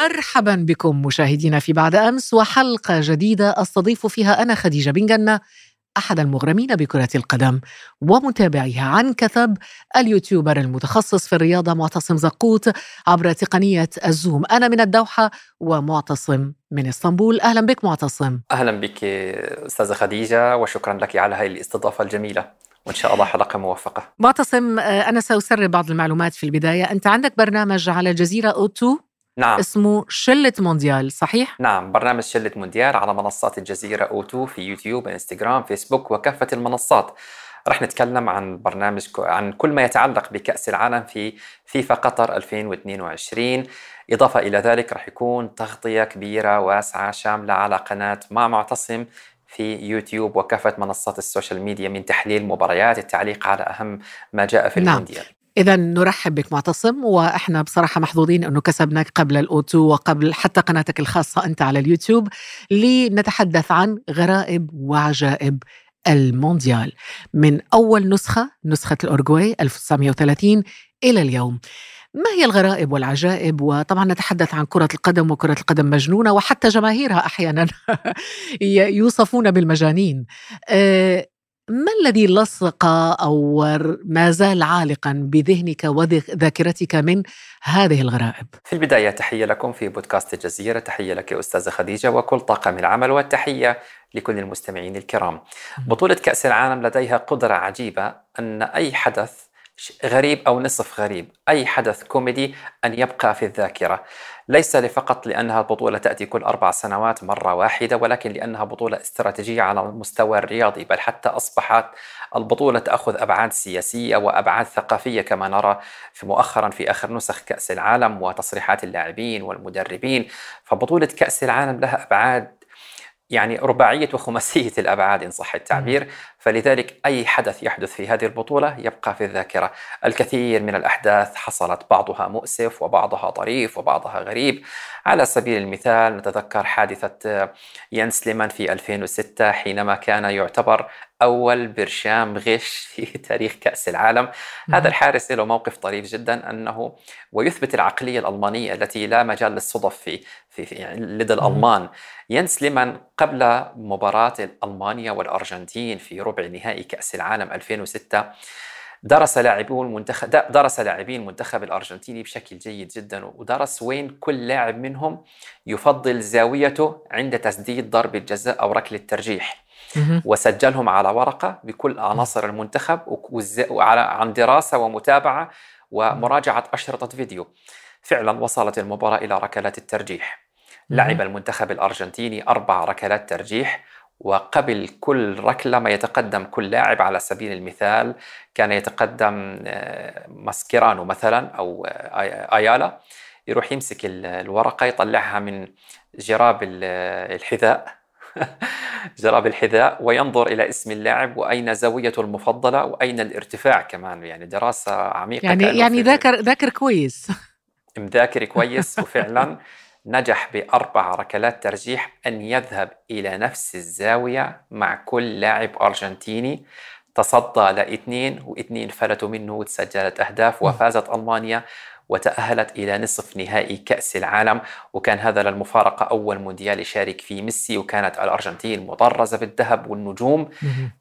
مرحبا بكم مشاهدينا في بعد أمس وحلقة جديدة أستضيف فيها أنا خديجة بن جنة أحد المغرمين بكرة القدم ومتابعيها عن كثب اليوتيوبر المتخصص في الرياضة معتصم زقوت عبر تقنية الزوم. أنا من الدوحة ومعتصم من إسطنبول. أهلا بك معتصم. أهلا بك أستاذة خديجة وشكرا لك على هذه الاستضافة الجميلة وإن شاء الله حلقة موفقة. معتصم أنا سأسرب بعض المعلومات في البداية. أنت عندك برنامج على جزيره أوتو؟ نعم اسمه شلة مونديال صحيح؟ نعم برنامج شلة مونديال على منصات الجزيرة أو تو في يوتيوب إنستغرام فيسبوك وكافة المنصات رح نتكلم عن برنامج عن كل ما يتعلق بكأس العالم في فيفا قطر 2022 إضافة إلى ذلك رح يكون تغطية كبيرة واسعة شاملة على قناة مع معتصم في يوتيوب وكافة منصات السوشيال ميديا من تحليل مباريات التعليق على أهم ما جاء في نعم. المونديال إذا نرحب بك معتصم وإحنا بصراحة محظوظين أنه كسبناك قبل الأوتو وقبل حتى قناتك الخاصة أنت على اليوتيوب لنتحدث عن غرائب وعجائب المونديال. من أول نسخة نسخة الأورجواي 1930 إلى اليوم. ما هي الغرائب والعجائب؟ وطبعا نتحدث عن كرة القدم وكرة القدم مجنونة وحتى جماهيرها أحيانا يوصفون بالمجانين. أه ما الذي لصق أو ما زال عالقا بذهنك وذاكرتك من هذه الغرائب؟ في البداية تحية لكم في بودكاست الجزيرة، تحية لك أستاذة خديجة وكل طاقم العمل والتحية لكل المستمعين الكرام. بطولة كأس العالم لديها قدرة عجيبة أن أي حدث غريب أو نصف غريب، أي حدث كوميدي أن يبقى في الذاكرة. ليس فقط لأنها البطولة تأتي كل أربع سنوات مرة واحدة ولكن لأنها بطولة استراتيجية على المستوى الرياضي بل حتى أصبحت البطولة تأخذ أبعاد سياسية وأبعاد ثقافية كما نرى في مؤخرا في آخر نسخ كأس العالم وتصريحات اللاعبين والمدربين. فبطولة كأس العالم لها أبعاد يعني رباعية وخماسية الأبعاد إن صح التعبير. فلذلك أي حدث يحدث في هذه البطولة يبقى في الذاكرة. الكثير من الأحداث حصلت بعضها مؤسف وبعضها طريف وبعضها غريب. على سبيل المثال نتذكر حادثة يانس ليمان في 2006 حينما كان يعتبر أول برشام غش في تاريخ كأس العالم. هذا الحارس له موقف طريف جدا أنه ويثبت العقلية الألمانية التي لا مجال للصدف في, في, في يعني لدى الألمان. يانس ليمان قبل مباراة ألمانيا والأرجنتين في ربع نهائي كأس العالم 2006 درس لاعبو المنتخب درس لاعبي المنتخب الأرجنتيني بشكل جيد جدا ودرس وين كل لاعب منهم يفضل زاويته عند تسديد ضربه جزاء أو ركلة ترجيح وسجلهم على ورقة بكل عناصر المنتخب وعلى عن دراسة ومتابعة ومراجعة أشرطة فيديو. فعلا وصلت المباراة إلى ركلات الترجيح. لعب المنتخب الأرجنتيني أربع ركلات ترجيح. وقبل كل ركلة ما يتقدم كل لاعب على سبيل المثال كان يتقدم ماسكيرانو مثلا أو آيالا يروح يمسك الورقة يطلعها من جراب الحذاء جراب الحذاء وينظر إلى اسم اللاعب وأين زاويته المفضلة وأين الارتفاع كمان يعني دراسة عميقة يعني يعني ذاكر ذاكر كويس. مذاكر كويس وفعلا نجح بأربع ركلات ترجيح أن يذهب إلى نفس الزاوية مع كل لاعب أرجنتيني. تصدى لاثنين واثنين فلتوا منه وتسجلت أهداف وفازت ألمانيا وتأهلت إلى نصف نهائي كأس العالم. وكان هذا للمفارقة أول مونديال يشارك فيه ميسي وكانت الأرجنتين مطرزة بالذهب والنجوم.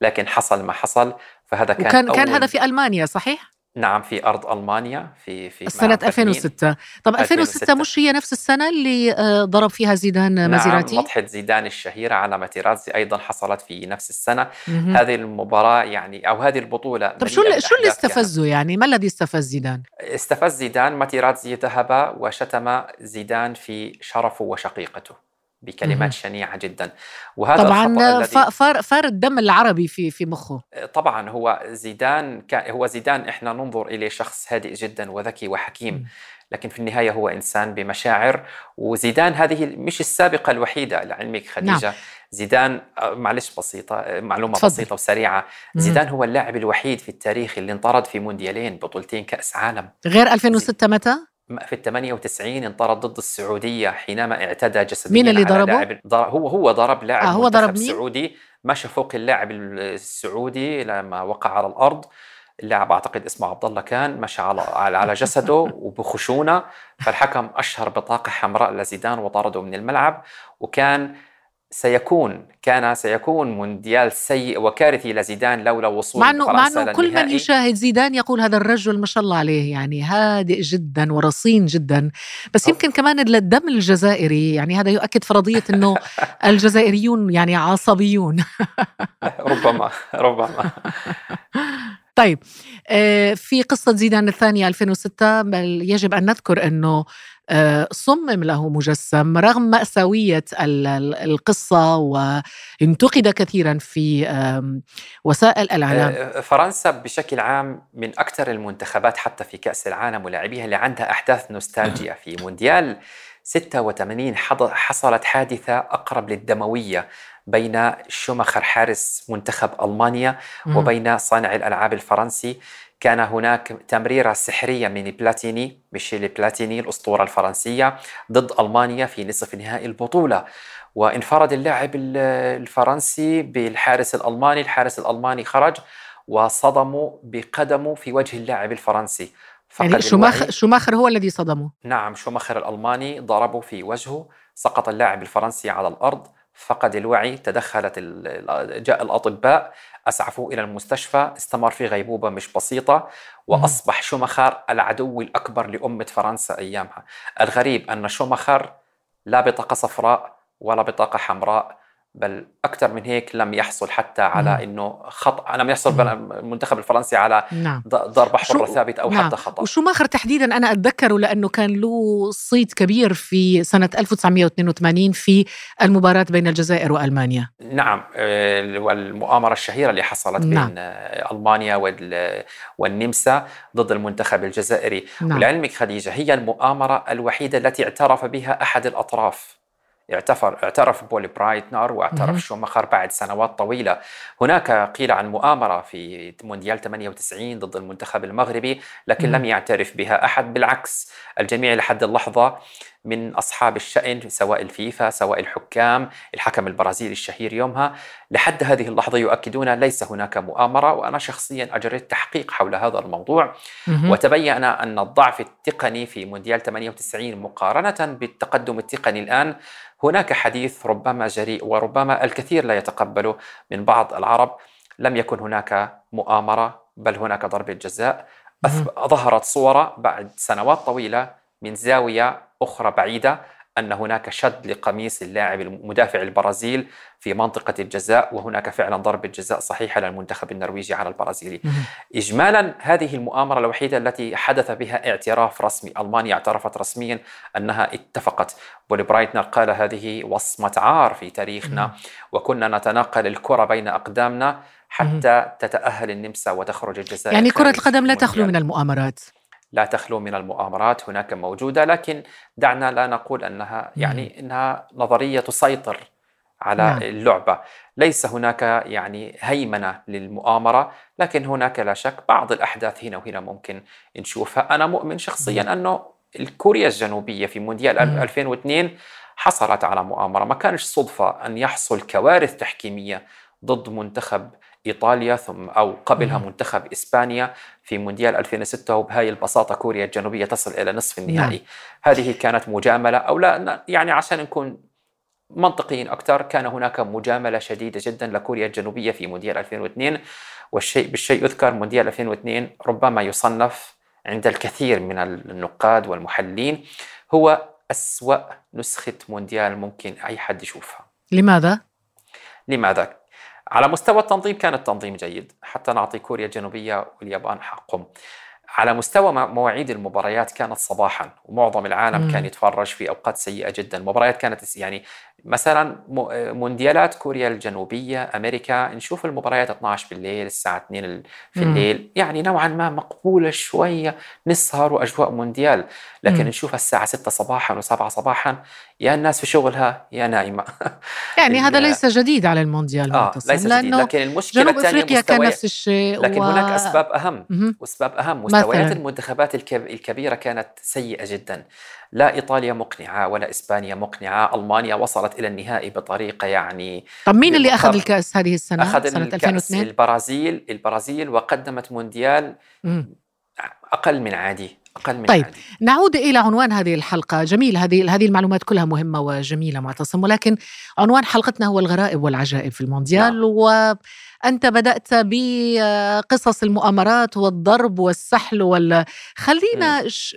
لكن حصل ما حصل فهذا كان وكان كان هذا في ألمانيا صحيح؟ نعم في أرض ألمانيا في في سنة 2006 طب 2006 مش هي نفس السنة اللي ضرب فيها زيدان نعم مازيراتي؟ نطحة زيدان الشهيرة على ماتيرازي أيضا حصلت في نفس السنة. م-م. هذه المباراة يعني أو هذه البطولة طب شو شو اللي استفزه يعني؟ ما الذي استفز زيدان؟ استفز زيدان ماتيرازي ذهب وشتم زيدان في شرفه وشقيقته. بكلمات شنيعة جدا. وهذا طبعا فار فار الدم العربي في في مخه. طبعا هو زيدان هو زيدان إحنا ننظر إليه شخص هادئ جدا وذكي وحكيم لكن في النهاية هو إنسان بمشاعر. وزيدان هذه مش السابقة الوحيدة لعلمك خديجة. نعم. زيدان معلش بسيطة معلومة فضل. بسيطة وسريعة. زيدان هو اللاعب الوحيد في التاريخ اللي انطرد في مونديالين بطولتين كأس عالم. غير 2006 متى؟ في ال 98 انطرد ضد السعودية حينما اعتدى جسديا مين اللي ضربه؟ لاعب هو هو ضرب لاعب آه هو ضرب مين؟ سعودي مشى فوق اللاعب السعودي لما وقع على الأرض اللاعب أعتقد اسمه عبد الله كان مشى على على جسده وبخشونة فالحكم أشهر بطاقة حمراء لزيدان وطرده من الملعب وكان سيكون كان سيكون مونديال سيء وكارثي لزيدان لولا وصول مع انه مع إنه كل من. يشاهد زيدان يقول هذا الرجل ما شاء الله عليه يعني هادئ جدا ورصين جدا بس. يمكن كمان الدم الجزائري يعني هذا يؤكد فرضية إنه الجزائريون يعني عصبيون ربما ربما طيب آه، في قصة زيدان الثانية 2006 بل يجب أن نذكر أنه صمم له مجسم رغم مأساوية ال- ال- القصة وانتقد كثيرا في وسائل الإعلام. آه، فرنسا بشكل عام من أكثر المنتخبات حتى في كأس العالم ولاعبيها اللي عندها أحداث نوستالجيا. في مونديال 86 حض- حصلت حادثة أقرب للدموية بين شوماخر حارس منتخب ألمانيا. وبين صانع الألعاب الفرنسي. كان هناك تمريرة سحرية من بلاتيني ميشيل بلاتيني الأسطورة الفرنسية ضد ألمانيا في نصف نهائي البطولة. وانفرد اللاعب ال- الفرنسي بالحارس الألماني الحارس الألماني خرج وصدموا بقدمه في وجه اللاعب الفرنسي. يعني شوماخر. شوماخر هو الذي صدمه. نعم شوماخر الألماني ضربه في وجهه سقط اللاعب الفرنسي على الأرض. فقد الوعي تدخلت جاء الأطباء أسعفوه إلى المستشفى استمر في غيبوبة مش بسيطة وأصبح شوماخر العدو الأكبر لأمة فرنسا أيامها. الغريب أن شوماخر لا بطاقة صفراء ولا بطاقة حمراء بل أكثر من هيك لم يحصل حتى مم. على أنه خطأ لم يحصل المنتخب الفرنسي على نعم. ض- ضربة شو- حرة ثابت أو نعم. حتى خطأ وشوماخر تحديدا أنا أتذكره لأنه كان له صيت كبير في سنة 1982 في المباراة بين الجزائر وألمانيا. نعم آه، والمؤامرة الشهيرة اللي حصلت نعم. بين آه، ألمانيا وال- والنمسا ضد المنتخب الجزائري. نعم. ولعلمك خديجة هي المؤامرة الوحيدة التي اعترف بها أحد الأطراف. اعترف اعترف بول برايتنر واعترف مهم. شوماخر بعد سنوات طويلة هناك قيل عن مؤامرة في مونديال 98 ضد المنتخب المغربي لكن مم. لم يعترف بها أحد بالعكس الجميع لحد اللحظة من أصحاب الشأن سواء الفيفا سواء الحكام الحكم البرازيلي الشهير يومها. لحد هذه اللحظة يؤكدون ليس هناك مؤامرة وأنا شخصيا أجريت تحقيق حول هذا الموضوع. وتبين أن الضعف التقني في مونديال 98 مقارنة بالتقدم التقني الآن هناك حديث ربما جريء وربما الكثير لا يتقبله من بعض العرب. لم يكن هناك مؤامرة بل هناك ضربة جزاء. ظهرت صورة بعد سنوات طويلة من زاوية أخرى بعيدة أن هناك شد لقميص اللاعب المدافع البرازيل في منطقة الجزاء وهناك فعلا ضربة جزاء صحيحة للمنتخب النرويجي على البرازيلي. إجمالا هذه المؤامرة الوحيدة التي حدث بها اعتراف رسمي ألمانيا اعترفت رسميا أنها اتفقت بول برايتنر قال هذه وصمة عار في تاريخنا. وكنا نتناقل الكرة بين أقدامنا حتى تتأهل النمسا وتخرج الجزائر يعني كرة القدم لا تخلو. من المؤامرات لا تخلو من المؤامرات هناك موجودة لكن دعنا لا نقول أنها يعني أنها نظرية تسيطر على نعم. اللعبة. ليس هناك يعني هيمنة للمؤامرة لكن هناك لا شك بعض الأحداث هنا وهنا ممكن نشوفها. أنا مؤمن شخصيا أنه الكوريا الجنوبية في مونديال مم. 2002 حصلت على مؤامرة. ما كانش صدفة أن يحصل كوارث تحكيمية ضد منتخب إيطاليا ثم أو قبلها. منتخب إسبانيا في مونديال 2006 وبهاي البساطة كوريا الجنوبية تصل إلى نصف النهائي نعم. هذه كانت مجاملة أو لا يعني عشان نكون منطقيين أكثر كان هناك مجاملة شديدة جدا لكوريا الجنوبية في مونديال 2002 والشيء بالشيء يذكر مونديال 2002 ربما يصنف عند الكثير من النقاد والمحللين هو أسوأ نسخة مونديال ممكن أي حد يشوفها لماذا؟ لماذا؟ على مستوى التنظيم كان التنظيم جيد حتى نعطي كوريا الجنوبية واليابان حقهم على مستوى مواعيد المباريات كانت صباحا ومعظم العالم مم. كان يتفرج في أوقات سيئة جدا المباريات كانت يعني مثلا مونديالات كوريا الجنوبية أمريكا نشوف المباريات 12 بالليل الساعة 2 ال- في مم. الليل يعني نوعا ما مقبولة شوية نسهر وأجواء مونديال لكن مم. نشوفها الساعة 6 صباحا و7 صباحا يا الناس في شغلها يا نايمة. يعني هذا ليس جديد على المونديال آه ليس جديد. لكن المشكلة جنوب أفريقيا كان نفس الشيء لكن و... هناك أسباب أهم. وأسباب أهم. مستويات مثلاً. المنتخبات الكبيرة كانت سيئة جدا. لا إيطاليا مقنعة ولا إسبانيا مقنعة. ألمانيا وصلت إلى النهائي بطريقة يعني طب مين اللي أخذ الكأس هذه السنة؟ أخذ سنة الكأس 2002 البرازيل. البرازيل وقدمت مونديال أقل من عادي. أقل من طيب عادي. نعود إلى عنوان هذه الحلقة جميل هذه هذه المعلومات كلها مهمة وجميلة معتصم ولكن عنوان حلقتنا هو الغرائب والعجائب في المونديال نعم. أنت بدأت بقصص المؤامرات والضرب والسحل وال خلينا ش...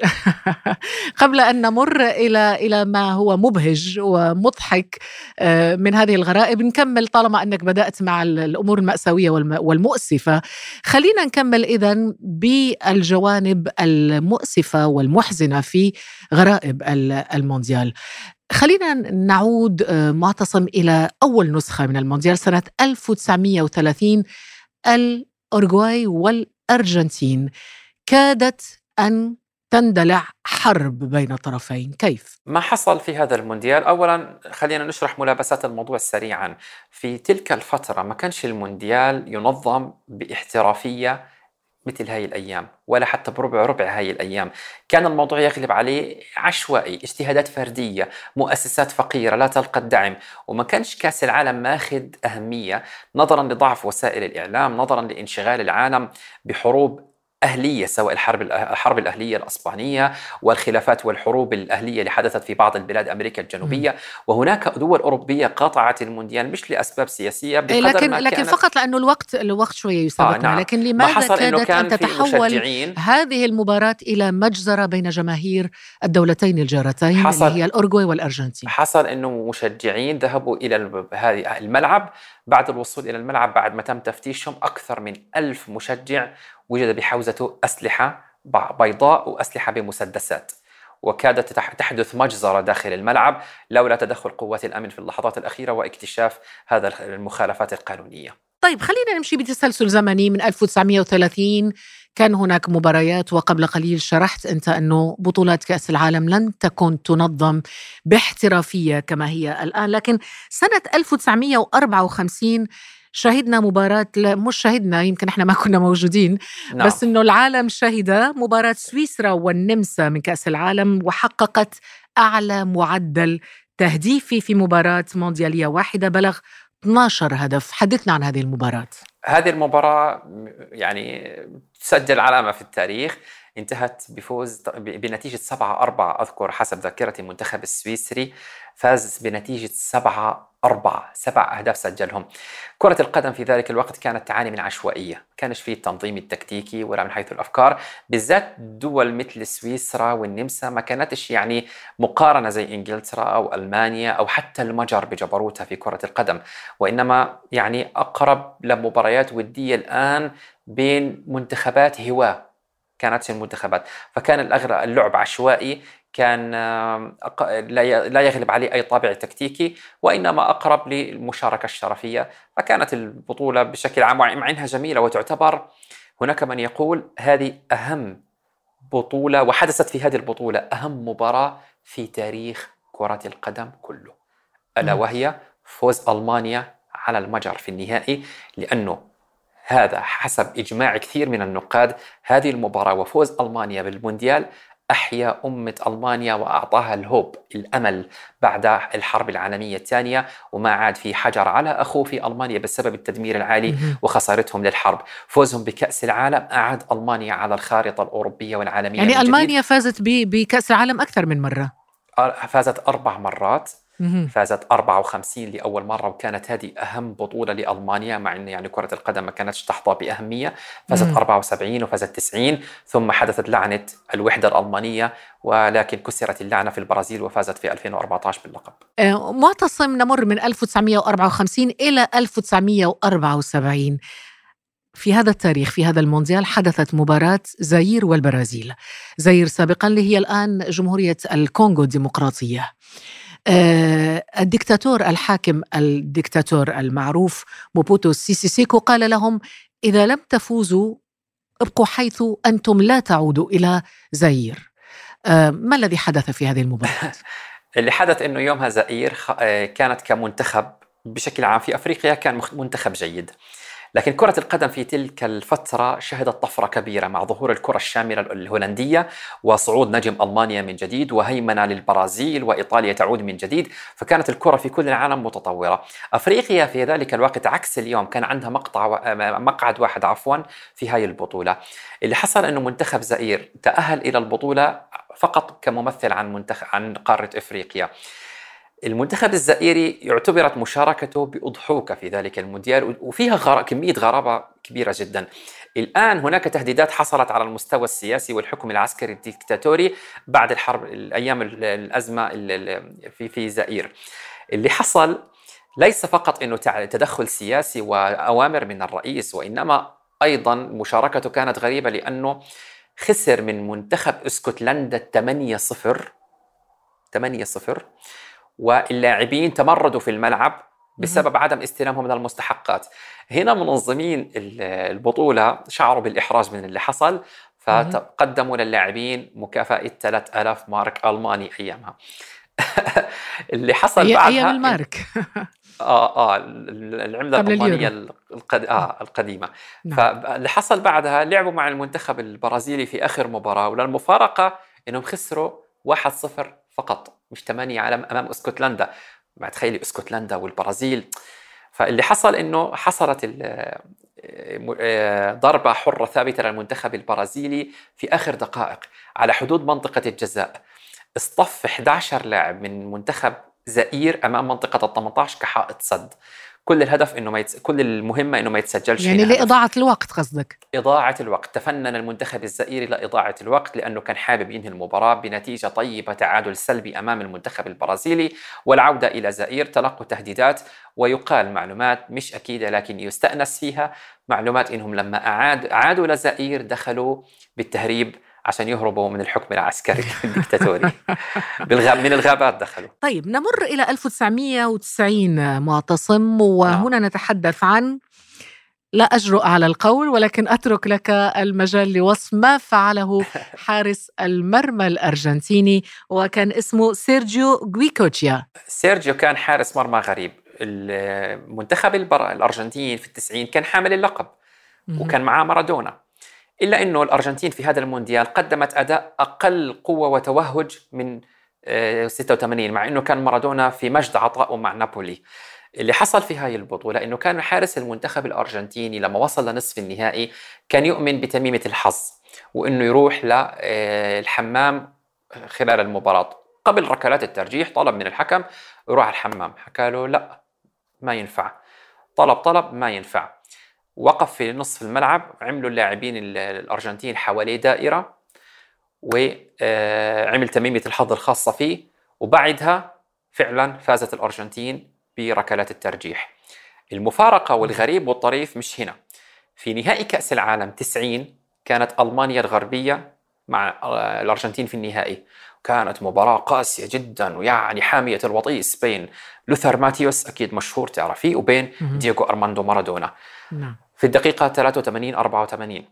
قبل أن نمر إلى إلى ما هو مبهج ومضحك آه، من هذه الغرائب نكمل طالما أنك بدأت مع الأمور المأساوية والمؤسفة. خلينا نكمل إذا بالجوانب المؤسفة والمحزنة في غرائب المونديال. خلينا نعود آه، معتصم إلى أول نسخة من المونديال سنة 1930 الأورغواي والأرجنتين كادت أن تندلع حرب بين الطرفين كيف؟ ما حصل في هذا المونديال؟ أولا خلينا نشرح ملابسات الموضوع سريعا. في تلك الفترة ما كانش المونديال ينظم باحترافية مثل هاي الأيام ولا حتى بربع ربع هاي الأيام. كان الموضوع يغلب عليه عشوائي اجتهادات فردية مؤسسات فقيرة لا تلقى الدعم. وما كانش كأس العالم ماخذ أهمية نظرا لضعف وسائل الإعلام نظرا لانشغال العالم بحروب أهلية سواء الحرب الحرب الأهلية الأسبانية والخلافات والحروب الأهلية اللي حدثت في بعض البلاد أمريكا الجنوبية. وهناك دول أوروبية قاطعت المونديال مش لأسباب سياسية بقدر لكن ما لكن فقط لأنه الوقت الوقت شوية يسابقنا. آه نعم. لكن لماذا كادت أن تتحول هذه المباراة إلى مجزرة بين جماهير الدولتين الجارتين حصل اللي هي الأورجواي والأرجنتين؟ حصل أنه مشجعين ذهبوا إلى هذه الملعب. بعد الوصول إلى الملعب بعد ما تم تفتيشهم أكثر من ألف مشجع وجد بحوزته أسلحة بيضاء وأسلحة بمسدسات وكادت تحدث مجزرة داخل الملعب لولا تدخل قوات الأمن في اللحظات الأخيرة واكتشاف هذا المخالفات القانونية. طيب خلينا نمشي بتسلسل زمني من 1930 كان هناك مباريات وقبل قليل شرحت أنت أنه بطولات كأس العالم لن تكون تنظم باحترافية كما هي الآن لكن سنة 1954 شهدنا مباراة مش شهدنا يمكن إحنا ما كنا موجودين نعم. بس إنه العالم شهد مباراة سويسرا والنمسا من كأس العالم وحققت أعلى معدل تهديفي في مباراة مونديالية واحدة بلغ 12 هدف. حدثنا عن هذه المباراة. هذه المباراة يعني تسجل علامة في التاريخ. انتهت بفوز بنتيجة 7 4 أذكر حسب ذاكرتي المنتخب السويسري فاز بنتيجة 7 أربعة سبع أهداف سجلهم. كرة القدم في ذلك الوقت كانت تعاني من عشوائية كانش في التنظيم التكتيكي ولا من حيث الأفكار بالذات دول مثل سويسرا والنمسا ما كانتش يعني مقارنة زي إنجلترا أو ألمانيا أو حتى المجر بجبروتها في كرة القدم. وإنما يعني أقرب لمباريات ودية الآن بين منتخبات هواة كانت المنتخبات. فكان الأغلب اللعب عشوائي كان لا يغلب عليه أي طابع تكتيكي وإنما أقرب للمشاركة الشرفية. فكانت البطولة بشكل عام مع أنها جميلة وتعتبر هناك من يقول هذه أهم بطولة وحدثت في هذه البطولة أهم مباراة في تاريخ كرة القدم كله. ألا وهي فوز ألمانيا على المجر في النهائي لأنه هذا حسب إجماع كثير من النقاد هذه المباراة وفوز ألمانيا بالمونديال أحيا أمة ألمانيا وأعطاها الهوب الأمل بعد الحرب العالمية الثانية وما عاد في حجر على أخوه في ألمانيا بسبب التدمير العالي وخسارتهم للحرب. فوزهم بكأس العالم أعاد ألمانيا على الخارطة الأوروبية والعالمية يعني ألمانيا فازت بكأس العالم أكثر من مرة. فازت أربع مرات. فازت 54 لأول مرة وكانت هذه أهم بطولة لألمانيا مع إن يعني كرة القدم ما كانتش تحظى بأهمية. فازت 74 وفازت 90 ثم حدثت لعنة الوحدة الألمانية ولكن كسرت اللعنة في البرازيل وفازت في 2014 باللقب. آه، معتصم نمر من 1954 إلى 1974 في هذا التاريخ في هذا المونديال حدثت مباراة زاير والبرازيل. زاير سابقا اللي هي الآن جمهورية الكونغو الديمقراطية. الدكتاتور الحاكم الدكتاتور المعروف موبوتو سيسي سيكو قال لهم إذا لم تفوزوا ابقوا حيث أنتم لا تعودوا إلى زائير آه، ما الذي حدث في هذه المباراة؟ اللي حدث إنه يومها زائير آه، كانت كمنتخب بشكل عام في أفريقيا كان منتخب جيد لكن كرة القدم في تلك الفترة شهدت طفرة كبيرة مع ظهور الكرة الشاملة الهولندية وصعود نجم ألمانيا من جديد وهيمنة للبرازيل وإيطاليا تعود من جديد فكانت الكرة في كل العالم متطورة. أفريقيا في ذلك الوقت عكس اليوم كان عندها مقطع مقعد واحد عفوا في هاي البطولة. اللي حصل أنه منتخب زئير تأهل إلى البطولة فقط كممثل عن منتخب عن قارة إفريقيا. المنتخب الزئيري يعتبرت مشاركته بأضحوكة في ذلك المونديال وفيها غر... كمية غرابة كبيرة جدا. الآن هناك تهديدات حصلت على المستوى السياسي والحكم العسكري الديكتاتوري بعد الحرب الأيام الأزمة في في زئير اللي حصل ليس فقط إنه تدخل سياسي وأوامر من الرئيس وإنما أيضا مشاركته كانت غريبة لأنه خسر من منتخب إسكتلندا 8 0 8 0 واللاعبين تمردوا في الملعب بسبب عدم استلامهم للمستحقات هنا منظمين البطولة شعروا بالإحراج من اللي حصل فتقدموا للاعبين مكافأة 3000 مارك ألماني أيامها. اللي حصل بعدها أيام المارك. آه آه العملة الألمانية القد... آه القديمة. نعم. فاللي حصل بعدها لعبوا مع المنتخب البرازيلي في آخر مباراة وللمفارقة إنهم خسروا 1-0 فقط مش 8 على أمام اسكتلندا. ما تخيلي اسكتلندا والبرازيل. فاللي حصل إنه حصلت آه، ضربة حرة ثابتة للمنتخب البرازيلي في آخر دقائق على حدود منطقة الجزاء. اصطف 11 لاعب من منتخب زئير أمام منطقة ال 18 كحائط سد كل الهدف إنه ما يتس... كل المهمة إنه ما يتسجلش يعني لإضاعة الوقت قصدك. إضاعة الوقت. تفنن المنتخب الزئيري لاضاعه الوقت لأنه كان حابب ينهي المباراة بنتيجة طيبة تعادل سلبي أمام المنتخب البرازيلي. والعودة إلى زئير تلقوا تهديدات ويقال معلومات مش أكيدة لكن يستأنس فيها. معلومات إنهم لما اعاد عادوا لزئير دخلوا بالتهريب عشان يهربوا من الحكم العسكري الدكتاتوري. بالغاب من الغابات دخلوا. طيب نمر إلى 1990 معتصم وهنا نعم. نتحدث عن لا أجرؤ على القول ولكن أترك لك المجال لوصف ما فعله حارس المرمى الأرجنتيني وكان اسمه سيرجيو غويكوتشيا. سيرجيو كان حارس مرمى غريب. المنتخب الأرجنتين في التسعين كان حامل اللقب وكان معاه مارادونا. إلا أنه الأرجنتين في هذا المونديال قدمت أداء أقل قوة وتوهج من 86 آه، مع أنه كان مارادونا في مجد عطائه مع نابولي. اللي حصل في هاي البطولة أنه كان حارس المنتخب الأرجنتيني لما وصل لنصف النهائي كان يؤمن بتميمة الحظ وأنه يروح للحمام آه، خلال المباراة. قبل ركلات الترجيح طلب من الحكم يروح الحمام حكى له لا ما ينفع. طلب طلب ما ينفع. وقف في نصف الملعب عملوا اللاعبين الأرجنتين حواليه دائرة وعمل تميمه الحظ الخاصه فيه وبعدها فعلا فازت الأرجنتين بركلات الترجيح. المفارقة والغريب والطريف مش هنا. في نهائي كأس العالم 90 كانت ألمانيا الغربية مع الأرجنتين في النهائي. كانت مباراة قاسية جدا ويعني حامية الوطيس بين لوثر ماتيوس أكيد مشهور تعرفيه وبين دييغو أرماندو مارادونا. نعم. في الدقيقة 83 84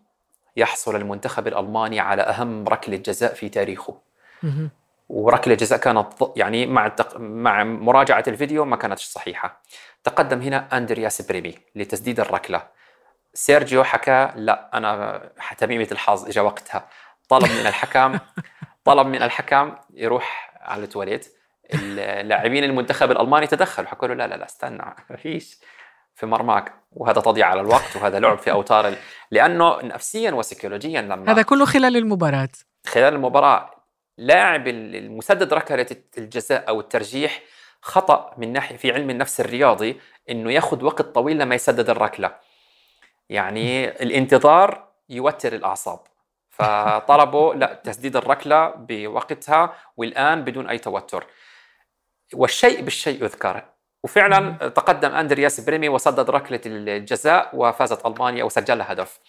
يحصل المنتخب الألماني على أهم ركلة جزاء في تاريخه. وركلة جزاء كانت يعني مع التق... مع مراجعة الفيديو ما كانتش صحيحة. تقدم هنا أندرياس بريمه لتسديد الركلة. سيرجيو حكى لا أنا تميمة الحظ إجا وقتها. طلب من الحكم طلب من الحكم يروح على التواليت. اللاعبين المنتخب الألماني تدخلوا. حكوا له لا لا لا استنى ما فيش. في مرماك. وهذا تضييع على الوقت وهذا لعب في أوتار ال... لأنه نفسيا وسيكولوجيا لما هذا كله خلال المباراة. خلال المباراة لاعب المسدد ركلة الجزاء أو الترجيح خطأ من ناحيه في علم النفس الرياضي إنه ياخذ وقت طويل لما يسدد الركلة. يعني الانتظار يوتر الأعصاب. فطلبوا لا تسديد الركلة بوقتها والآن بدون أي توتر والشيء بالشيء يذكر وفعلا تقدم أندرياس بريمه وسدد ركلة الجزاء وفازت ألمانيا وسجل هدف.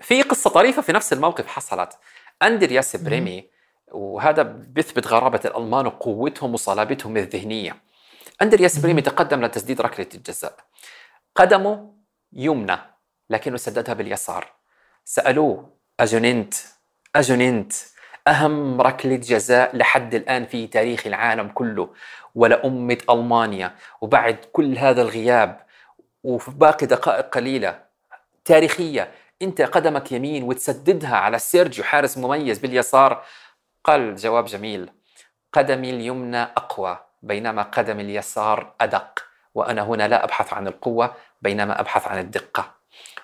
في قصة طريفة في نفس الموقف حصلت أندرياس بريمه وهذا بيثبت غرابة الألمان وقوتهم وصلابتهم الذهنية. أندرياس بريمي تقدم لتسديد ركلة الجزاء. قدمه يمنى لكنه سددها باليسار. سألوه أجننت أجننت. أهم ركلة جزاء لحد الآن في تاريخ العالم كله ولأمة ألمانيا. وبعد كل هذا الغياب وفي باقي دقائق قليلة تاريخية أنت قدمك يمين وتسددها على سيرجيو حارس مميز باليسار. قال جواب جميل. قدمي اليمنى أقوى بينما قدم اليسار أدق. وأنا هنا لا أبحث عن القوة بينما أبحث عن الدقة.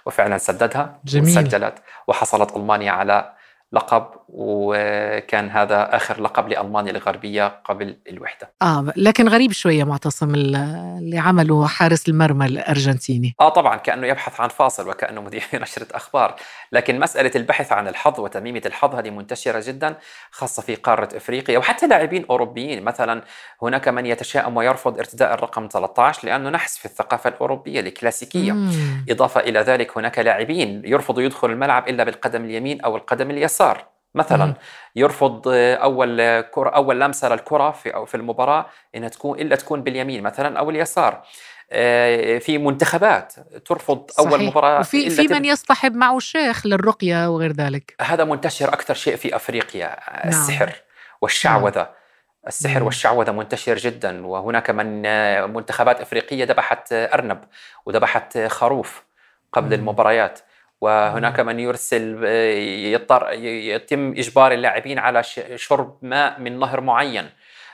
وفعلا سددها جميل. وسجلت وحصلت ألمانيا على لقب وكان هذا آخر لقب لألمانيا الغربية قبل الوحدة. آه لكن غريب شوية معتصم اللي عمله حارس المرمى الأرجنتيني. آه طبعا كأنه يبحث عن فاصل وكأنه مذيع نشرة أخبار. لكن مسألة البحث عن الحظ وتميمة الحظ هذه منتشرة جدا خاصة في قارة إفريقيا وحتى لاعبين أوروبيين مثلا هناك من يتشائم ويرفض ارتداء الرقم 13 لأنه نحس في الثقافة الأوروبية الكلاسيكية مم. إضافة إلى ذلك هناك لاعبين يرفضوا يدخلوا الملعب إلا بالقدم اليمين أو القدم اليسار مثلا مم. يرفض أول كرة أول لمسة للكرة في في المباراة إنها تكون إلا تكون باليمين مثلا أو اليسار في منتخبات ترفض صحيح. مباراة وفي إلا في من يصطحب معه الشيخ للرقية وغير ذلك. هذا منتشر أكثر شيء في أفريقيا السحر والشعوذة. السحر مم. والشعوذة منتشر جدا وهناك من منتخبات أفريقية ذبحت أرنب وذبحت خروف قبل مم. المباريات. وهناك من يرسل يضطر يتم إجبار اللاعبين على شرب ماء من نهر معين.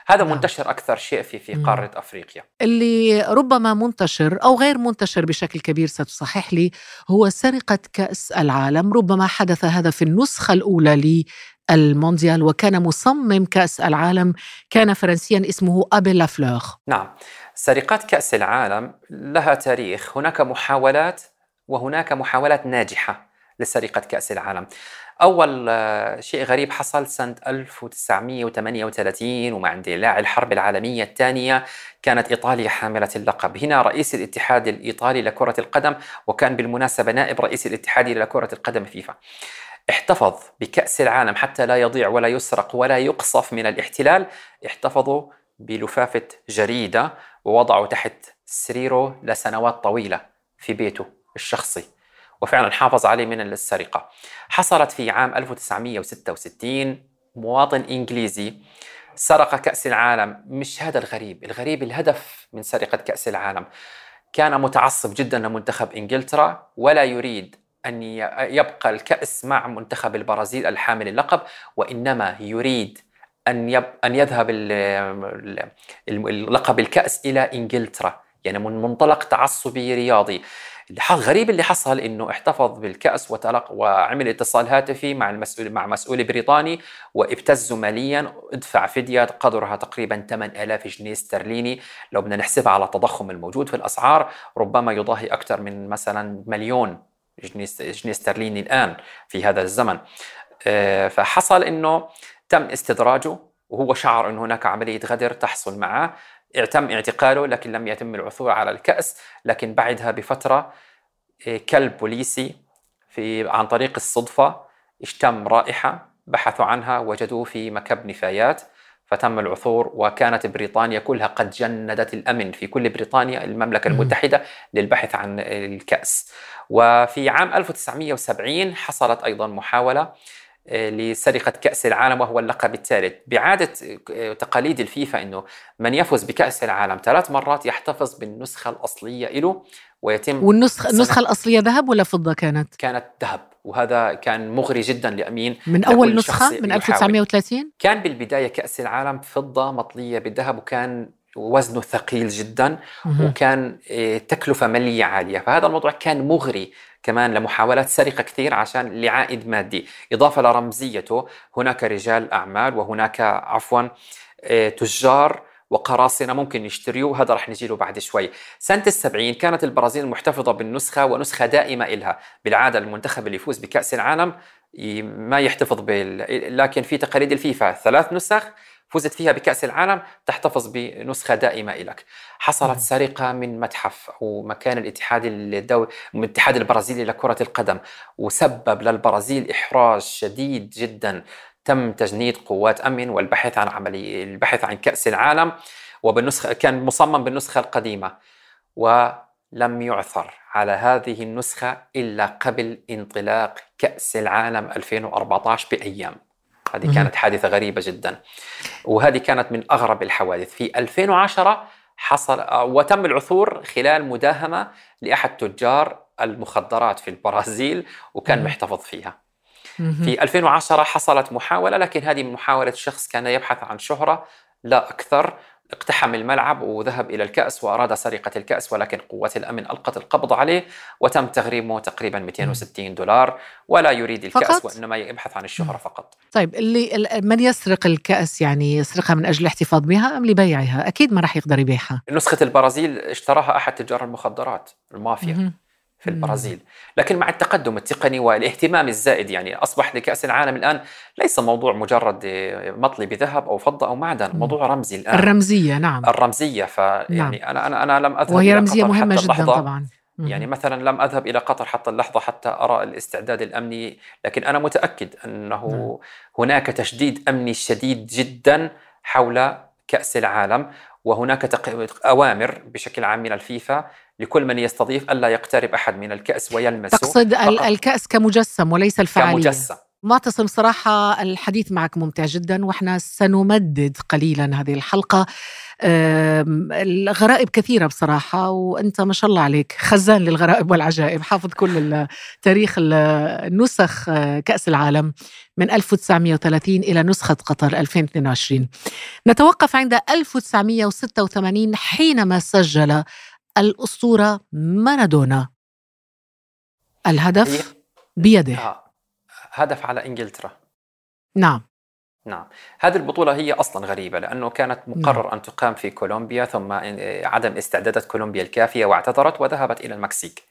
هذا نعم. منتشر أكثر شيء في في مم. قارة أفريقيا. اللي ربما منتشر أو غير منتشر بشكل كبير ستصحح لي هو سرقة كأس العالم. ربما حدث هذا في النسخة الأولى للمونديال وكان مصمم كأس العالم كان فرنسيا اسمه أبي لافلور. نعم. سرقات كأس العالم لها تاريخ. هناك محاولات وهناك محاولات ناجحة لسرقة كأس العالم. أول آه، شيء غريب حصل سنة 1938 ومع اندلاع الحرب العالمية الثانية كانت إيطاليا حاملة اللقب. هنا رئيس الاتحاد الإيطالي لكرة القدم وكان بالمناسبة نائب رئيس الاتحاد لكرة القدم فيفا. احتفظ بكأس العالم حتى لا يضيع ولا يسرق ولا يقصف من الاحتلال. احتفظوا بلفافة جريدة ووضعوا تحت سريره لسنوات طويلة في بيته الشخصي. وفعلا حافظ عليه من السرقة. حصلت في عام 1966 مواطن إنجليزي سرق كأس العالم مش هذا الغريب الغريب الهدف من سرقة كأس العالم. كان متعصب جدا لمنتخب إنجلترا ولا يريد أن يبقى الكأس مع منتخب البرازيل الحامل اللقب وإنما يريد أن يب... أن يذهب ال... ال- ال- اللقب الكأس إلى إنجلترا. يعني من منطلق تعصبي رياضي. الغريب اللي حصل إنه احتفظ بالكأس وتلق وعمل اتصال هاتفي مع المسؤول مع مسؤول بريطاني وابتزه ماليا. ادفع فدية قدرها تقريبا 8000 جنيه استرليني. لو بدنا نحسبها على التضخم الموجود في الأسعار ربما يضاهي أكثر من مثلا مليون جنيه استرليني الآن في هذا الزمن. آه، فحصل إنه تم استدراجه وهو شعر انه هناك عملية غدر تحصل معه. تم اعتقاله لكن لم يتم العثور على الكأس لكن بعدها بفترة إيه، كلب بوليسي في عن طريق الصدفة اشتم رائحة بحثوا عنها وجدوه في مكب نفايات فتم العثور وكانت بريطانيا كلها قد جندت الأمن في كل بريطانيا المملكة مم. المتحدة للبحث عن الكأس وفي عام 1970 حصلت أيضا محاولة آه، لسرقة كأس العالم وهو اللقب الثالث بعادة آه، تقاليد الفيفا أنه من يفوز بكأس العالم ثلاث مرات يحتفظ بالنسخة الأصلية له ويتم والنسخة النسخة الأصلية ذهب ولا فضة كانت؟ كانت ذهب وهذا كان مغري جدا لأمين من أول نسخة من يحاول. 1930 كان بالبداية كأس العالم فضة مطلية بالذهب وكان وزنه ثقيل جدا. وكان آه، تكلفة مالية عالية. فهذا الموضوع كان مغري كمان لمحاولات سرقة كثير عشان لعائد مادي. إضافة لرمزيته هناك رجال أعمال وهناك عفوا آه، تجار وقراصنة ممكن يشتريوه هذا رح نجي له بعد شوي. سنة السبعين كانت البرازيل محتفظة بالنسخة ونسخة دائمة إلها. بالعادة المنتخب اللي يفوز بكأس العالم ما يحتفظ بال لكن في تقاليد الفيفا ثلاث نسخ فزت فيها بكأس العالم تحتفظ بنسخة دائمة لك حصلت سرقة من متحف أو مكان الاتحاد الدولي الاتحاد البرازيلي لكرة القدم وسبب للبرازيل إحراج شديد جدا. تم تجنيد قوات أمن والبحث عن عملية البحث عن كأس العالم وبالنسخة كان مصمم بالنسخة القديمة ولم يعثر على هذه النسخة إلا قبل انطلاق كأس العالم 2014 بأيام. هذه كانت حادثة غريبة جدا. وهذه كانت من أغرب الحوادث. في 2010 حصل وتم العثور خلال مداهمة لأحد تجار المخدرات في البرازيل وكان محتفظ فيها. في 2010 حصلت محاولة لكن هذه محاولة شخص كان يبحث عن شهرة لا أكثر اقتحم الملعب وذهب إلى الكأس وأراد سرقة الكأس ولكن قوات الأمن ألقت القبض عليه وتم تغريمه تقريبا 260 دولار ولا يريد الكأس فقط؟ وإنما يبحث عن الشهرة فقط. طيب اللي من يسرق الكأس يعني يسرقها من أجل الاحتفاظ بها أم لبيعها؟ أكيد ما راح يقدر يبيعها. نسخة البرازيل اشتراها أحد تجار المخدرات المافيا. في البرازيل. لكن مع التقدم التقني والاهتمام الزائد يعني أصبح لكأس العالم الآن ليس موضوع مجرد مطلي بذهب أو فضة أو معدن موضوع رمزي الآن. الرمزية نعم. الرمزية فيعني نعم. أنا, أنا, أنا لم أذهب وهي رمزية مهمة جدا طبعا. يعني مثلا لم أذهب إلى قطر حتى اللحظة حتى أرى الاستعداد الأمني لكن أنا متأكد أنه نعم. هناك تشديد أمني شديد جدا حول كأس العالم وهناك أوامر بشكل عام من الفيفا لكل من يستضيف الا يقترب أحد من الكأس ويلمسه تقصد الكأس كمجسم وليس الفعالية. كمجسم. معتصم صراحة الحديث معك ممتع جدا وإحنا سنمدد قليلا هذه الحلقة. الغرائب كثيرة بصراحة وأنت ما شاء الله عليك خزان للغرائب والعجائب حافظ كل تاريخ النسخ آه، كأس العالم من 1930 إلى نسخة قطر 2022 نتوقف عند 1986 حينما سجل الأسطورة مارادونا. الهدف بيده. آه. هدف على إنجلترا. نعم. نعم. هذه البطولة هي أصلا غريبة لأنه كانت مقرر نعم. أن تقام في كولومبيا ثم عدم استعدادات كولومبيا الكافية واعتذرت وذهبت إلى المكسيك.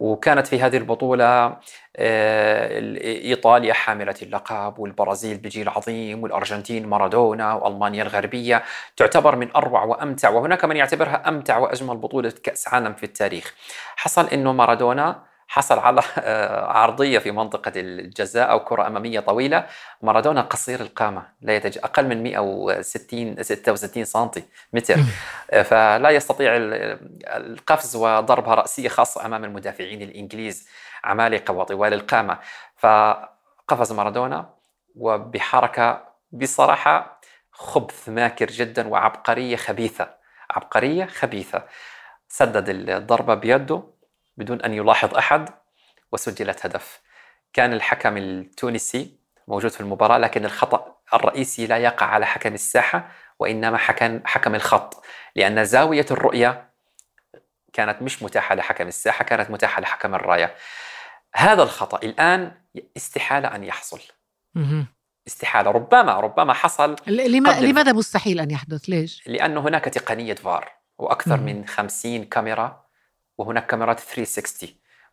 وكانت في هذه البطولة آه، إيطاليا حاملة اللقب والبرازيل بجيل عظيم والأرجنتين مارادونا وألمانيا الغربية تعتبر من أروع وأمتع وهناك من يعتبرها أمتع وأجمل بطولة كأس عالم في التاريخ. حصل أنه مارادونا حصل على آه، عرضية في منطقة الجزاء أو كرة أمامية طويلة. مارادونا قصير القامة لا يتج... أقل من 160 66 سم متر. آه، فلا يستطيع القفز وضربها رأسية خاصة أمام المدافعين الإنجليز عمالقة وطوال القامة. فقفز مارادونا وبحركة بصراحة خبث ماكر جدا وعبقرية خبيثة عبقرية خبيثة. سدد الضربة بيده بدون أن يلاحظ أحد وسجلت هدف. كان الحكم التونسي موجود في المباراة لكن الخطأ الرئيسي لا يقع على حكم الساحة وإنما حكم, حكم الخط. لأن زاوية الرؤية كانت مش متاحة لحكم الساحة كانت متاحة لحكم الراية. هذا الخطأ الآن استحالة أن يحصل. استحالة. ربما ربما حصل لماذا مستحيل أن يحدث؟ ليش؟ لأن هناك تقنية فار وأكثر. من خمسين كاميرا وهناك كاميرات 360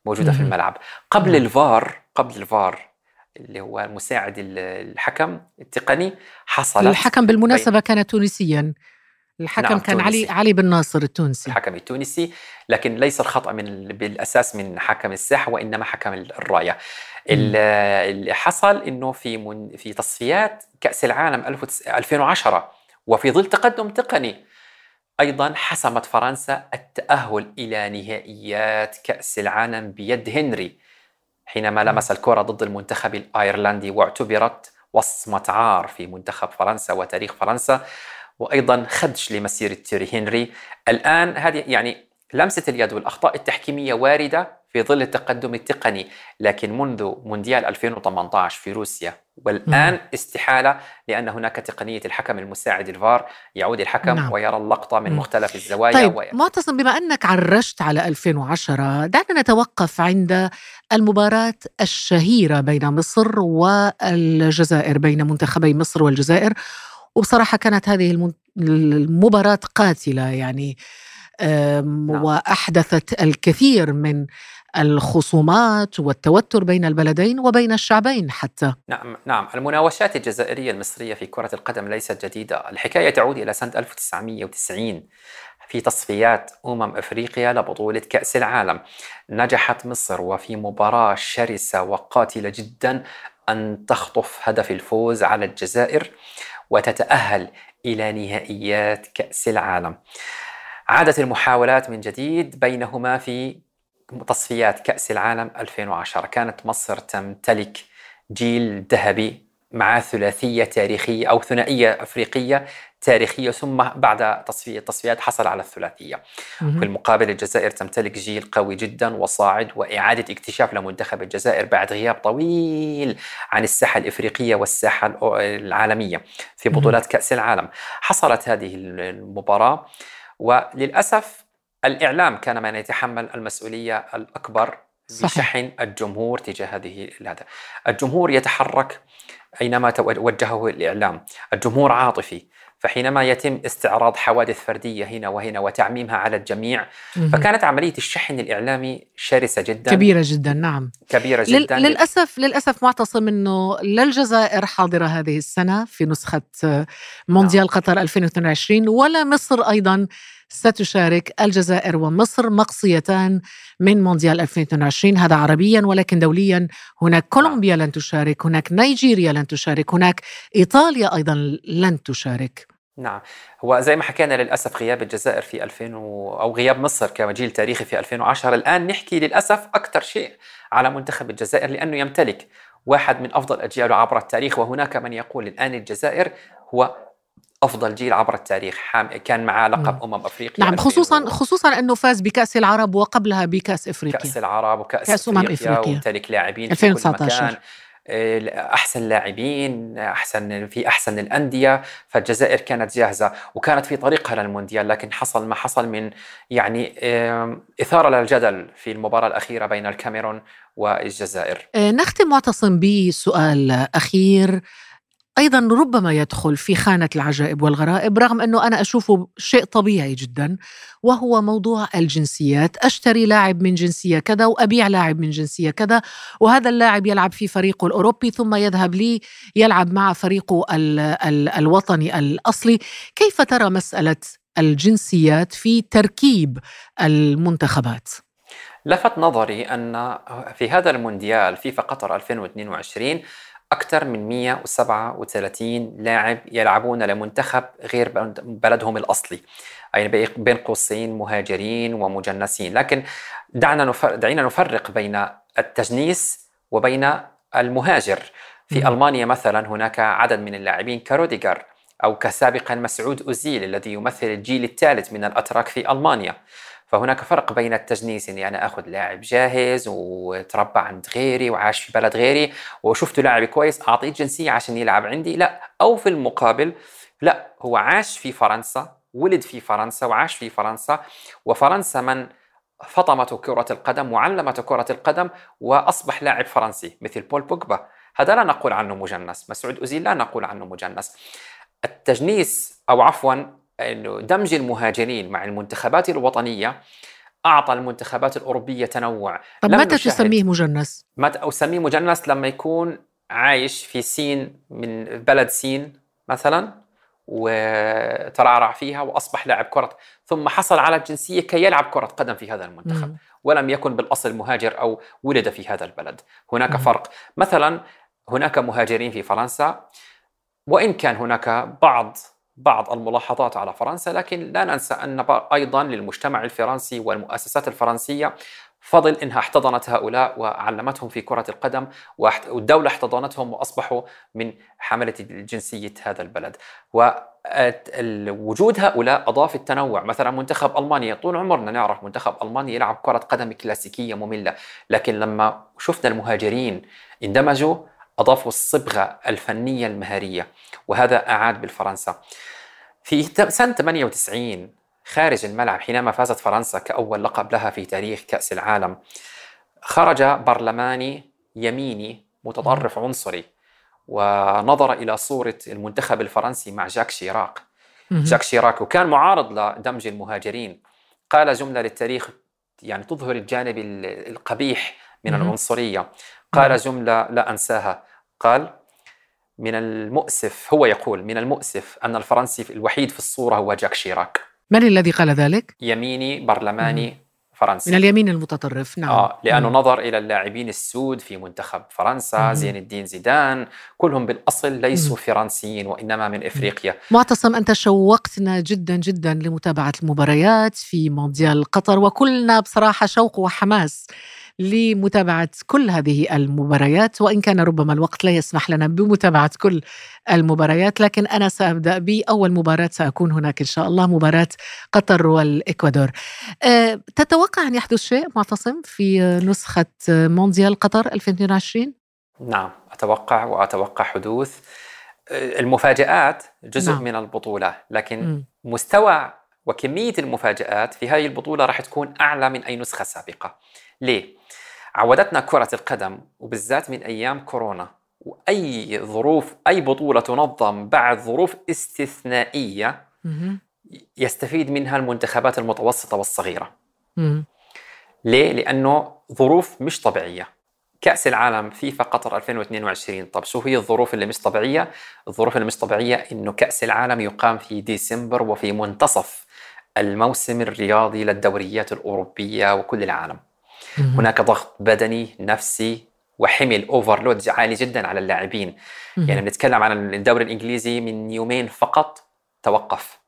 موجودة في الملعب. قبل الفار قبل الفار اللي هو مساعد الحكم التقني حصل الحكم بالمناسبة كان تونسيا. الحكم نعم كان تونسي. علي علي بن ناصر التونسي. الحكم التونسي لكن ليس الخطأ من بالأساس من حكم الساحة وإنما حكم الراية. اللي حصل إنه في من في تصفيات كأس العالم 2010 وفي ظل تقدم تقني أيضا حسمت فرنسا التأهل إلى نهائيات كأس العالم بيد هنري حينما لمس الكرة ضد المنتخب الأيرلندي واعتبرت وصمة عار في منتخب فرنسا وتاريخ فرنسا وأيضا خدش لمسيرة تيري هنري. الآن هذه يعني لمسة اليد والأخطاء التحكيمية واردة في ظل التقدم التقني لكن منذ مونديال 2018 في روسيا والآن استحالة لأن هناك تقنية الحكم المساعد الفار. يعود الحكم نعم. ويرى اللقطة من مختلف الزوايا طيب و... معتصم بما أنك عرجت على 2010 دعنا نتوقف عند المباراة الشهيرة بين مصر والجزائر بين منتخبي مصر والجزائر. وبصراحة كانت هذه المباراة قاتلة يعني نعم. وأحدثت الكثير من الخصومات والتوتر بين البلدين وبين الشعبين حتى. نعم نعم. المناوشات الجزائرية المصرية في كرة القدم ليست جديدة. الحكاية تعود إلى سنة 1990 في تصفيات أمم أفريقيا لبطولة كأس العالم. نجحت مصر وفي مباراة شرسة وقاتلة جدا أن تخطف هدف الفوز على الجزائر وتتأهل إلى نهائيات كأس العالم. عادت المحاولات من جديد بينهما في تصفيات كأس العالم 2010 كانت مصر تمتلك جيل ذهبي مع ثلاثية تاريخية أو ثنائية أفريقية تاريخية ثم بعد تصفية التصفيات حصل على الثلاثية. في المقابل الجزائر تمتلك جيل قوي جدا وصاعد وإعادة اكتشاف لمنتخب الجزائر بعد غياب طويل عن الساحة الإفريقية والساحة العالمية في بطولات كأس العالم. حصلت هذه المباراة وللأسف الإعلام كان من يتحمل المسؤولية الأكبر بشحن الجمهور تجاه هذه هذا الجمهور يتحرك أينما وجهه الإعلام الجمهور عاطفي. فحينما يتم استعراض حوادث فردية هنا وهنا وتعميمها على الجميع فكانت عملية الشحن الإعلامي شرسة جدا. كبيرة جدا نعم. كبيرة جدا. للأسف للأسف معتصم أنه لا الجزائر حاضرة هذه السنة في نسخة مونديال نعم. قطر 2022 ولا مصر أيضا ستشارك الجزائر ومصر مقصيتان من مونديال 2022 هذا عربيا ولكن دوليا. هناك كولومبيا لن تشارك هناك نيجيريا لن تشارك هناك إيطاليا أيضا لن تشارك. نعم. هو زي ما حكينا للأسف غياب الجزائر في 2000 و... أو غياب مصر كجيل تاريخي في 2010 الآن نحكي للأسف أكثر شيء على منتخب الجزائر لأنه يمتلك واحد من أفضل أجياله عبر التاريخ وهناك من يقول الآن الجزائر هو أفضل جيل عبر التاريخ كان معاه لقب أمم أفريقيا نعم خصوصا خصوصا إنه فاز بكأس العرب وقبلها بكأس إفريقيا. كأس العرب وكأس كأس إفريقيا, أفريقيا. وامتلك لاعبين 2019 في كل مكان. أحسن لاعبين أحسن في أحسن الأندية فالجزائر كانت جاهزة وكانت في طريقها للمونديال لكن حصل ما حصل من يعني إثارة للجدل في المباراة الأخيرة بين الكاميرون والجزائر. آه، نختم معتصم بسؤال أخير. أيضا ربما يدخل في خانة العجائب والغرائب رغم أنه أنا أشوفه شيء طبيعي جدا وهو موضوع الجنسيات. أشتري لاعب من جنسية كذا وأبيع لاعب من جنسية كذا وهذا اللاعب يلعب في فريقه الأوروبي ثم يذهب لي يلعب مع فريقه ال ال الوطني الأصلي. كيف ترى مسألة الجنسيات في تركيب المنتخبات؟ لفت نظري أن في هذا المونديال فيفا قطر 2022 أكثر من 137 لاعب يلعبون لمنتخب غير بلدهم الأصلي. أي بين قوسين مهاجرين ومجنسين. لكن دعنا نفرق دعينا نفرق بين التجنيس وبين المهاجر. في م. ألمانيا مثلا هناك عدد من اللاعبين كروديجر أو كسابقا مسعود أوزيل الذي يمثل الجيل الثالث من الأتراك في ألمانيا. فهناك فرق بين التجنيس اني أنا آخذ لاعب جاهز وتربى عند غيري وعاش في بلد غيري وشفته لاعب كويس أعطيه جنسية عشان يلعب عندي لا. أو في المقابل لا هو عاش في فرنسا ولد في فرنسا وعاش في فرنسا وفرنسا من فطمته كرة القدم وعلمته كرة القدم وأصبح لاعب فرنسي مثل بول بوجبا. هذا لا نقول عنه مجنس مسعود أوزيل لا نقول عنه مجنس. التجنيس أو عفوا دمج المهاجرين مع المنتخبات الوطنية أعطى المنتخبات الأوروبية تنوع طب متى تسميه مجنس؟ متى اسميه مجنس لما يكون عايش في سين من بلد سين مثلا وترعرع فيها وأصبح لاعب كرة ثم حصل على الجنسيه كي يلعب كرة قدم في هذا المنتخب م. ولم يكن بالأصل مهاجر أو ولد في هذا البلد هناك م. فرق مثلا هناك مهاجرين في فرنسا وإن كان هناك بعض بعض الملاحظات على فرنسا لكن لا ننسى أن أيضا للمجتمع الفرنسي والمؤسسات الفرنسية فضل إنها احتضنت هؤلاء وعلمتهم في كرة القدم والدولة احتضنتهم وأصبحوا من حملة جنسية هذا البلد. ووجود هؤلاء أضاف التنوع. مثلا منتخب ألمانيا طول عمرنا نعرف منتخب ألمانيا يلعب كرة قدم كلاسيكية مملة لكن لما شفنا المهاجرين اندمجوا أضافوا الصبغة الفنية المهارية وهذا أعاد بالفرنسا. في سنة 98 خارج الملعب حينما فازت فرنسا كأول لقب لها في تاريخ كأس العالم خرج برلماني يميني متطرف عنصري ونظر إلى صورة المنتخب الفرنسي مع جاك شيراك. جاك شيراك وكان معارض لدمج المهاجرين. قال جملة للتاريخ يعني تظهر الجانب القبيح من العنصرية. قال جملة لا أنساها قال من المؤسف هو يقول من المؤسف أن الفرنسي الوحيد في الصورة هو جاك شيراك من الذي قال ذلك؟ يميني برلماني فرنسي من اليمين المتطرف نعم آه لأنه مم. نظر إلى اللاعبين السود في منتخب فرنسا مم. زين الدين زيدان كلهم بالأصل ليسوا مم. فرنسيين وإنما من إفريقيا معتصم أنت شوقتنا جدا جدا لمتابعة المباريات في مونديال قطر وكلنا بصراحة شوق وحماس لمتابعة كل هذه المباريات وإن كان ربما الوقت لا يسمح لنا بمتابعة كل المباريات لكن أنا سأبدأ بأول مباراة سأكون هناك إن شاء الله مباراة قطر والإكوادور أه تتوقع أن يحدث شيء معتصم في نسخة مونديال قطر 2022؟ نعم أتوقع وأتوقع حدوث المفاجآت جزء نعم. من البطولة لكن م. مستوى وكمية المفاجآت في هذه البطولة راح تكون أعلى من أي نسخة سابقة ليه؟ عودتنا كرة القدم وبالذات من أيام كورونا وأي ظروف أي بطولة تنظم بعد ظروف استثنائية يستفيد منها المنتخبات المتوسطة والصغيرة ليه؟ لأنه ظروف مش طبيعية كأس العالم فيفا قطر 2022 طب شو هي الظروف اللي مش طبيعية؟ الظروف اللي مش طبيعية إنه كأس العالم يقام في ديسمبر وفي منتصف الموسم الرياضي للدوريات الأوروبية وكل العالم هناك ضغط بدني نفسي وحمل اوفرلود عالي جدا على اللاعبين. يعني بنتكلم عن الدوري الإنجليزي من يومين فقط توقف.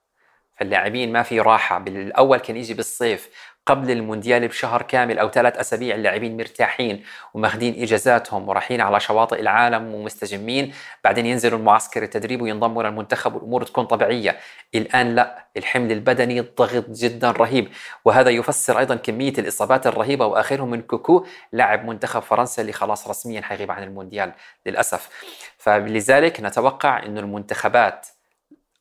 فاللاعبين ما في راحة. بالأول كان يجي بالصيف قبل المونديال بشهر كامل أو ثلاث أسابيع اللاعبين مرتاحين وماخذين إجازاتهم ورايحين على شواطئ العالم ومستجمين. بعدين ينزلوا المعسكر التدريب وينضموا للمنتخب والأمور تكون طبيعية. الآن لا الحمل البدني ضغط جدا رهيب. وهذا يفسر أيضا كمية الإصابات الرهيبة وآخرهم نكونكو لاعب منتخب فرنسا اللي خلاص رسميا حيغيب عن المونديال للأسف. فلذلك نتوقع إنه المنتخبات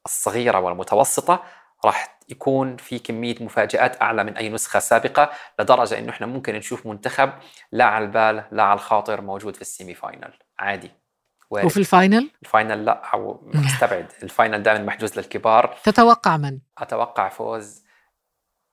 الصغيرة والمتوسطة راح يكون في كمية مفاجآت أعلى من أي نسخة سابقة لدرجة إنه إحنا ممكن نشوف منتخب لا على البال لا على الخاطر موجود في ال semi-final عادي وارد. وفي ال final؟ ال final لا أو مستبعد ال final دائما محجوز للكبار تتوقع من؟ أتوقع فوز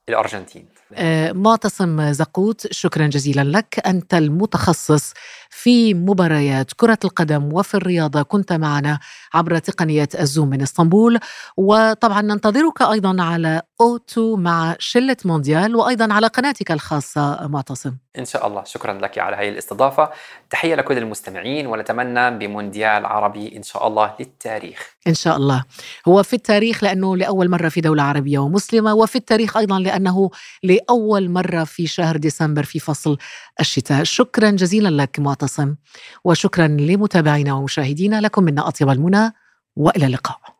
الأرجنتين. آه، معتصم زقوت شكرا جزيلا لك. أنت المتخصص في مباريات كرة القدم وفي الرياضة. كنت معنا عبر تقنية الزوم من إسطنبول. وطبعا ننتظرك أيضا على أوتو مع شلة مونديال وأيضا على قناتك الخاصة معتصم. إن شاء الله. شكرا لك على هذه الاستضافة. تحية لكل المستمعين ونتمنى بمونديال عربي إن شاء الله للتاريخ. إن شاء الله. هو في التاريخ لأنه لأول مرة في دولة عربية ومسلمة وفي التاريخ أيضا لأنه لأول مرة في شهر ديسمبر في فصل الشتاء. شكرا جزيلا لك معتصم وشكرا لمتابعينا ومشاهدينا. لكم منا أطيب المنى وإلى اللقاء.